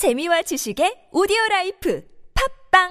재미와 지식의 오디오 라이프 팟빵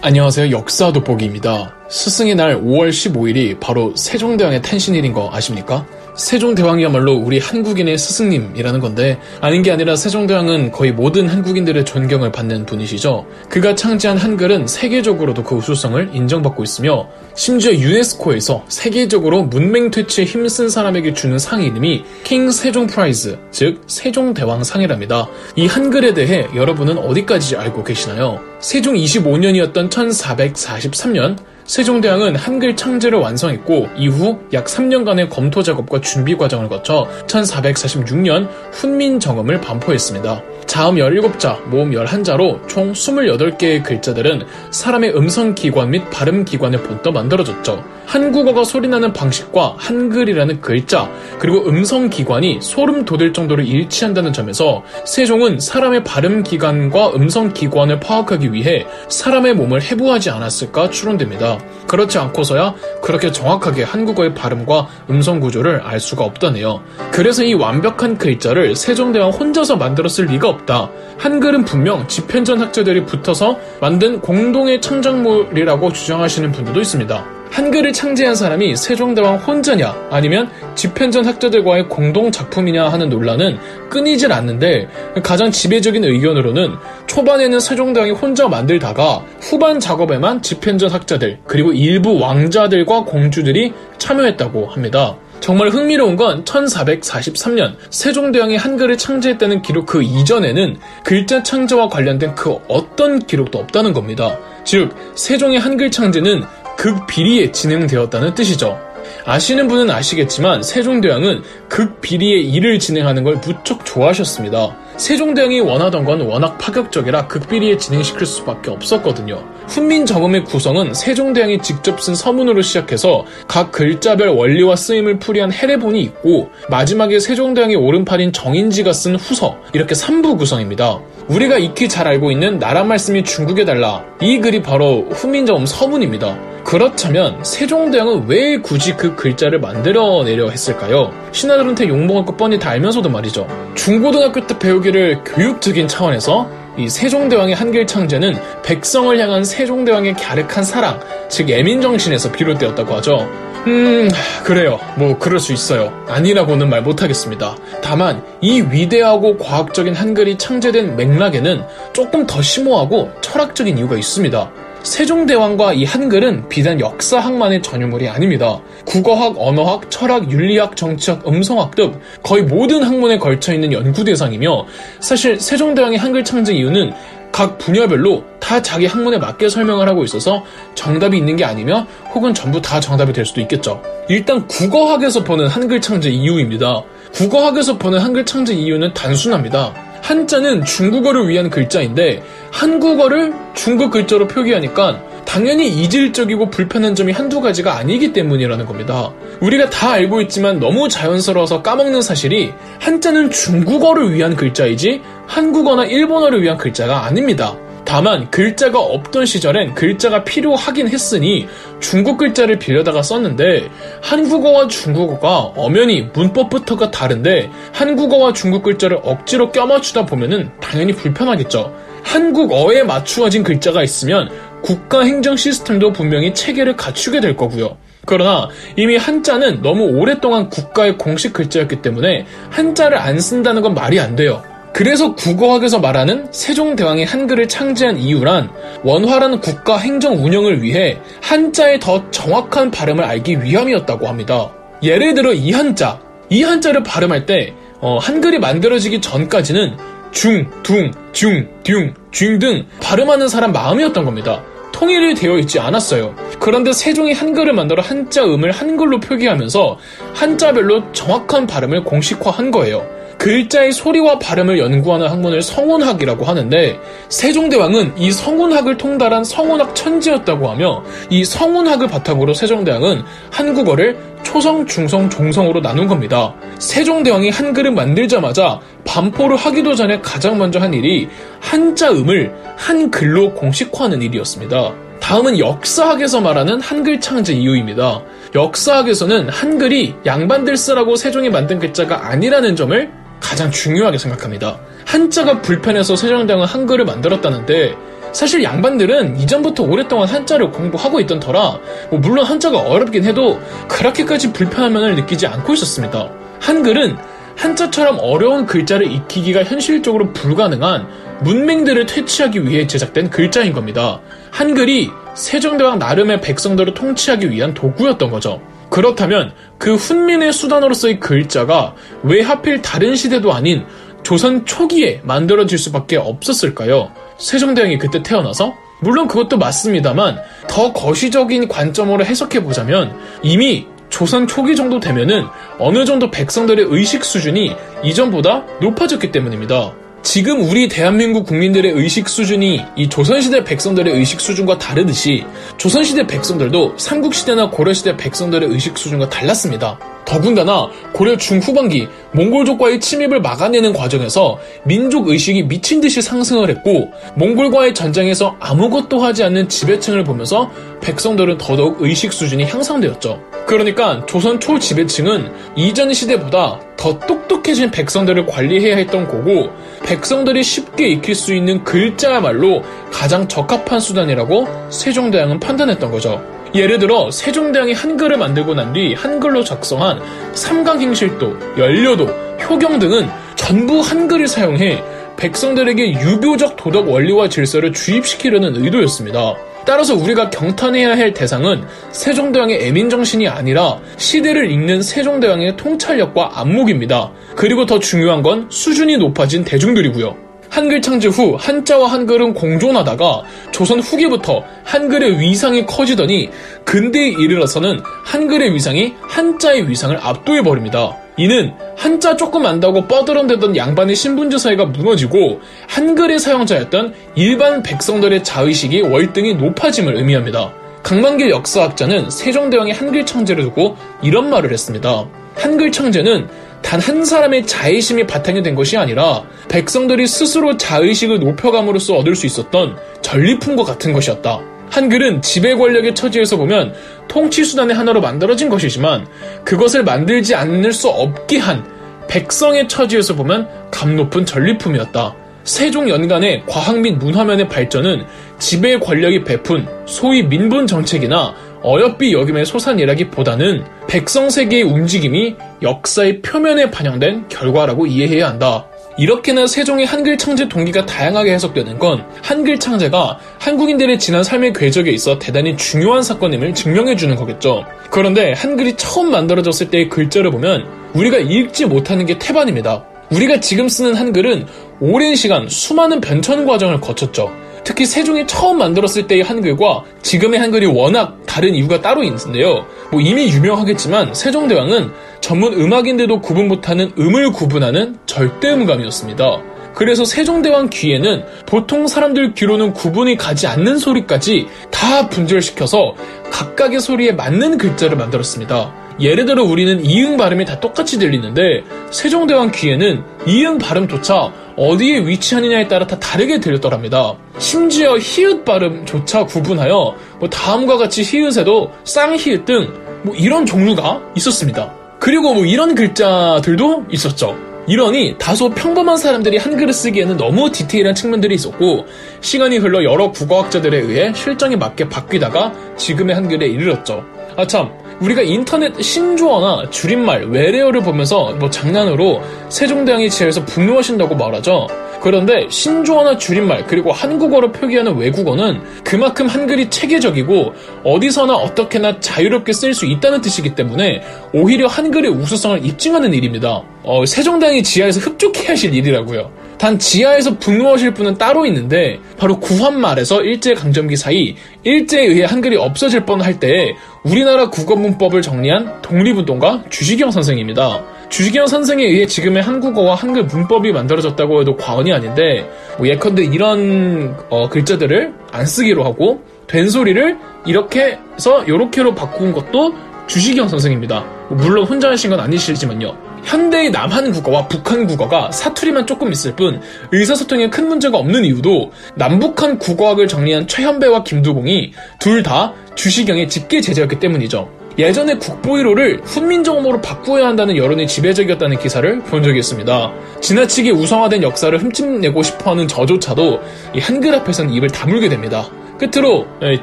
안녕하세요. 역사 돋보기입니다. 스승의 날 5월 15일이 바로 세종대왕의 탄신일인 거 아십니까? 세종대왕이야말로 우리 한국인의 스승님이라는 건데 아닌 게 아니라 세종대왕은 거의 모든 한국인들의 존경을 받는 분이시죠. 그가 창제한 한글은 세계적으로도 그 우수성을 인정받고 있으며 심지어 유네스코에서 세계적으로 문맹 퇴치에 힘쓴 사람에게 주는 상 이름이 King 세종 Prize, 즉 세종대왕 상이랍니다. 이 한글에 대해 여러분은 어디까지 알고 계시나요? 세종 25년이었던 1443년 세종대왕은 한글 창제를 완성했고 이후 약 3년간의 검토 작업과 준비 과정을 거쳐 1446년 훈민정음을 반포했습니다. 자음 17자, 모음 11자로 총 28개의 글자들은 사람의 음성 기관 및 발음 기관을 본떠 만들어졌죠. 한국어가 소리나는 방식과 한글이라는 글자, 그리고 음성 기관이 소름 돋을 정도로 일치한다는 점에서 세종은 사람의 발음 기관과 음성 기관을 파악하기 위해 사람의 몸을 해부하지 않았을까 추론됩니다. 그렇지 않고서야 그렇게 정확하게 한국어의 발음과 음성 구조를 알 수가 없다네요. 그래서 이 완벽한 글자를 세종대왕 혼자서 만들었을 리가 없다. 한글은 분명 집현전 학자들이 붙어서 만든 공동의 창작물이라고 주장하시는 분들도 있습니다. 한글을 창제한 사람이 세종대왕 혼자냐 아니면 집현전 학자들과의 공동 작품이냐 하는 논란은 끊이질 않는데 가장 지배적인 의견으로는 초반에는 세종대왕이 혼자 만들다가 후반 작업에만 집현전 학자들 그리고 일부 왕자들과 공주들이 참여했다고 합니다. 정말 흥미로운 건 1443년 세종대왕이 한글을 창제했다는 기록 그 이전에는 글자 창제와 관련된 그 어떤 기록도 없다는 겁니다. 즉, 세종의 한글 창제는 극비리에 진행되었다는 뜻이죠. 아시는 분은 아시겠지만 세종대왕은 극비리의 일을 진행하는 걸 무척 좋아하셨습니다. 세종대왕이 원하던 건 워낙 파격적이라 극비리에 진행시킬 수밖에 없었거든요. 훈민정음의 구성은 세종대왕이 직접 쓴 서문으로 시작해서 각 글자별 원리와 쓰임을 풀이한 해례본이 있고 마지막에 세종대왕의 오른팔인 정인지가 쓴 후서 이렇게 3부 구성입니다. 우리가 익히 잘 알고 있는 나라 말씀이 중국에 달라 이 글이 바로 훈민정음 서문입니다. 그렇다면 세종대왕은 왜 굳이 그 글자를 만들어내려 했을까요? 신하들한테 욕먹을 것 뻔히 다 알면서도 말이죠. 중고등학교 때 배우기를 교육적인 차원에서 이 세종대왕의 한글 창제는 백성을 향한 세종대왕의 갸륵한 사랑, 즉 애민정신에서 비롯되었다고 하죠. 음, 그래요. 뭐, 그럴 수 있어요. 아니라고는 말 못하겠습니다. 다만, 이 위대하고 과학적인 한글이 창제된 맥락에는 조금 더 심오하고 철학적인 이유가 있습니다. 세종대왕과 이 한글은 비단 역사학만의 전유물이 아닙니다. 국어학, 언어학, 철학, 윤리학, 정치학, 음성학 등 거의 모든 학문에 걸쳐 있는 연구 대상이며 사실 세종대왕의 한글 창제 이유는 각 분야별로 다 자기 학문에 맞게 설명을 하고 있어서 정답이 있는 게 아니면 혹은 전부 다 정답이 될 수도 있겠죠. 일단 국어학에서 보는 한글 창제 이유입니다. 국어학에서 보는 한글 창제 이유는 단순합니다. 한자는 중국어를 위한 글자인데 한국어를 중국 글자로 표기하니까 당연히 이질적이고 불편한 점이 한두 가지가 아니기 때문이라는 겁니다. 우리가 다 알고 있지만 너무 자연스러워서 까먹는 사실이 한자는 중국어를 위한 글자이지 한국어나 일본어를 위한 글자가 아닙니다. 다만 글자가 없던 시절엔 글자가 필요하긴 했으니 중국 글자를 빌려다가 썼는데 한국어와 중국어가 엄연히 문법부터가 다른데 한국어와 중국 글자를 억지로 껴맞추다 보면은 당연히 불편하겠죠. 한국어에 맞추어진 글자가 있으면 국가 행정 시스템도 분명히 체계를 갖추게 될 거고요. 그러나 이미 한자는 너무 오랫동안 국가의 공식 글자였기 때문에 한자를 안 쓴다는 건 말이 안 돼요. 그래서 국어학에서 말하는 세종대왕이 한글을 창제한 이유란 원활한 국가 행정 운영을 위해 한자의 더 정확한 발음을 알기 위함이었다고 합니다. 예를 들어 이 한자, 이 한자를 발음할 때 어, 한글이 만들어지기 전까지는 중, 둥, 중, 둥, 중 등 발음하는 사람 마음이었던 겁니다. 통일이 되어 있지 않았어요. 그런데 세종이 한글을 만들어 한자 음을 한글로 표기하면서 한자별로 정확한 발음을 공식화한 거예요. 글자의 소리와 발음을 연구하는 학문을 성운학이라고 하는데 세종대왕은 이 성운학을 통달한 성운학 천지였다고 하며 이 성운학을 바탕으로 세종대왕은 한국어를 초성, 중성, 종성으로 나눈 겁니다. 세종대왕이 한글을 만들자마자 반포를 하기도 전에 가장 먼저 한 일이 한자음을 한글로 공식화하는 일이었습니다. 다음은 역사학에서 말하는 한글 창제 이유입니다. 역사학에서는 한글이 양반들 쓰라고 세종이 만든 글자가 아니라는 점을 가장 중요하게 생각합니다. 한자가 불편해서 세종대왕은 한글을 만들었다는데 사실 양반들은 이전부터 오랫동안 한자를 공부하고 있던 터라 뭐 물론 한자가 어렵긴 해도 그렇게까지 불편함을 느끼지 않고 있었습니다. 한글은 한자처럼 어려운 글자를 익히기가 현실적으로 불가능한 문맹들을 퇴치하기 위해 제작된 글자인 겁니다. 한글이 세종대왕 나름의 백성들을 통치하기 위한 도구였던 거죠. 그렇다면 그 훈민의 수단으로서의 글자가 왜 하필 다른 시대도 아닌 조선 초기에 만들어질 수밖에 없었을까요? 세종대왕이 그때 태어나서? 물론 그것도 맞습니다만 더 거시적인 관점으로 해석해 보자면 이미 조선 초기 정도 되면은 어느 정도 백성들의 의식 수준이 이전보다 높아졌기 때문입니다. 지금 우리 대한민국 국민들의 의식 수준이 이 조선시대 백성들의 의식 수준과 다르듯이 조선시대 백성들도 삼국시대나 고려시대 백성들의 의식 수준과 달랐습니다. 더군다나 고려 중후반기 몽골족과의 침입을 막아내는 과정에서 민족 의식이 미친 듯이 상승을 했고 몽골과의 전쟁에서 아무것도 하지 않는 지배층을 보면서 백성들은 더더욱 의식 수준이 향상되었죠. 그러니까 조선 초지배층은 이전 시대보다 더 똑똑해진 백성들을 관리해야 했던 거고 백성들이 쉽게 익힐 수 있는 글자야말로 가장 적합한 수단이라고 세종대왕은 판단했던 거죠. 예를 들어 세종대왕이 한글을 만들고 난 뒤 한글로 작성한 삼강행실도, 연료도, 효경 등은 전부 한글을 사용해 백성들에게 유교적 도덕 원리와 질서를 주입시키려는 의도였습니다. 따라서 우리가 경탄해야 할 대상은 세종대왕의 애민정신이 아니라 시대를 읽는 세종대왕의 통찰력과 안목입니다. 그리고 더 중요한 건 수준이 높아진 대중들이고요. 한글 창제 후 한자와 한글은 공존하다가 조선 후기부터 한글의 위상이 커지더니 근대에 이르러서는 한글의 위상이 한자의 위상을 압도해 버립니다. 이는 한자 조금 안다고 뻐드렁대던 양반의 신분제 사회가 무너지고 한글의 사용자였던 일반 백성들의 자의식이 월등히 높아짐을 의미합니다. 강만길 역사학자는 세종대왕의 한글 창제를 두고 이런 말을 했습니다. 한글 창제는 단 한 사람의 자의심이 바탕이 된 것이 아니라 백성들이 스스로 자의식을 높여감으로써 얻을 수 있었던 전리품과 같은 것이었다. 한글은 지배 권력의 처지에서 보면 통치 수단의 하나로 만들어진 것이지만 그것을 만들지 않을 수 없게 한 백성의 처지에서 보면 감 높은 전리품이었다. 세종 연간의 과학 및 문화면의 발전은 지배 권력이 베푼 소위 민분 정책이나 어여삐 여김의 소산이라기보다는 백성 세계의 움직임이 역사의 표면에 반영된 결과라고 이해해야 한다. 이렇게나 세종의 한글 창제 동기가 다양하게 해석되는 건 한글 창제가 한국인들의 지난 삶의 궤적에 있어 대단히 중요한 사건임을 증명해주는 거겠죠. 그런데 한글이 처음 만들어졌을 때의 글자를 보면 우리가 읽지 못하는 게 태반입니다. 우리가 지금 쓰는 한글은 오랜 시간 수많은 변천 과정을 거쳤죠. 특히 세종이 처음 만들었을 때의 한글과 지금의 한글이 워낙 다른 이유가 따로 있는데요. 뭐 이미 유명하겠지만 세종대왕은 전문 음악인들도 구분 못하는 음을 구분하는 절대음감이었습니다. 그래서 세종대왕 귀에는 보통 사람들 귀로는 구분이 가지 않는 소리까지 다 분절시켜서 각각의 소리에 맞는 글자를 만들었습니다. 예를 들어 우리는 이응 발음이 다 똑같이 들리는데 세종대왕 귀에는 이응 발음조차 어디에 위치하느냐에 따라 다 다르게 들렸더랍니다. 심지어 히읗 발음조차 구분하여 뭐 다음과 같이 히읗에도 쌍히읗 등 뭐 이런 종류가 있었습니다. 그리고 뭐 이런 글자들도 있었죠. 이러니 다소 평범한 사람들이 한글을 쓰기에는 너무 디테일한 측면들이 있었고 시간이 흘러 여러 국어학자들에 의해 실정에 맞게 바뀌다가 지금의 한글에 이르렀죠. 아참 우리가 인터넷 신조어나 줄임말, 외래어를 보면서 뭐 장난으로 세종대왕이 지하에서 분노하신다고 말하죠. 그런데 신조어나 줄임말 그리고 한국어로 표기하는 외국어는 그만큼 한글이 체계적이고 어디서나 어떻게나 자유롭게 쓸 수 있다는 뜻이기 때문에 오히려 한글의 우수성을 입증하는 일입니다. 어, 세종대왕이 지하에서 흡족해 하실 일이라고요. 단 지하에서 분노하실 분은 따로 있는데 바로 구한말에서 일제강점기 사이 일제에 의해 한글이 없어질 뻔할 때에 우리나라 국어문법을 정리한 독립운동가 주시경 선생입니다. 주시경 선생에 의해 지금의 한국어와 한글 문법이 만들어졌다고 해도 과언이 아닌데 뭐 예컨대 이런 어, 글자들을 안 쓰기로 하고 된 소리를 이렇게 해서 요렇게로 바꾼 것도 주시경 선생입니다. 물론 혼자 하신 건 아니시지만요. 현대의 남한 국어와 북한 국어가 사투리만 조금 있을 뿐 의사소통에 큰 문제가 없는 이유도 남북한 국어학을 정리한 최현배와 김두공이 둘 다 주시경의 집계 제자였기 때문이죠. 예전에 국보 1호를 훈민정음으로 바꾸어야 한다는 여론이 지배적이었다는 기사를 본 적이 있습니다. 지나치게 우상화된 역사를 흠집내고 싶어하는 저조차도 이 한글 앞에서는 입을 다물게 됩니다. 끝으로 예,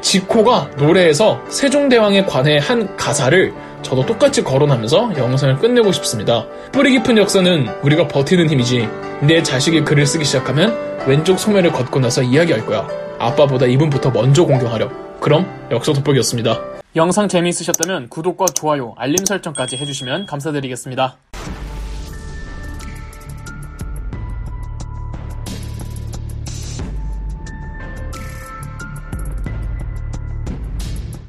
지코가 노래에서 세종대왕에 관해 한 가사를 저도 똑같이 거론하면서 영상을 끝내고 싶습니다. 뿌리 깊은 역사는 우리가 버티는 힘이지. 내 자식이 글을 쓰기 시작하면 왼쪽 소매를 걷고 나서 이야기할 거야. 아빠보다 이분부터 먼저 공경하렴. 그럼 역사 돋보기였습니다. 영상 재미있으셨다면 구독과 좋아요, 알림 설정까지 해주시면 감사드리겠습니다.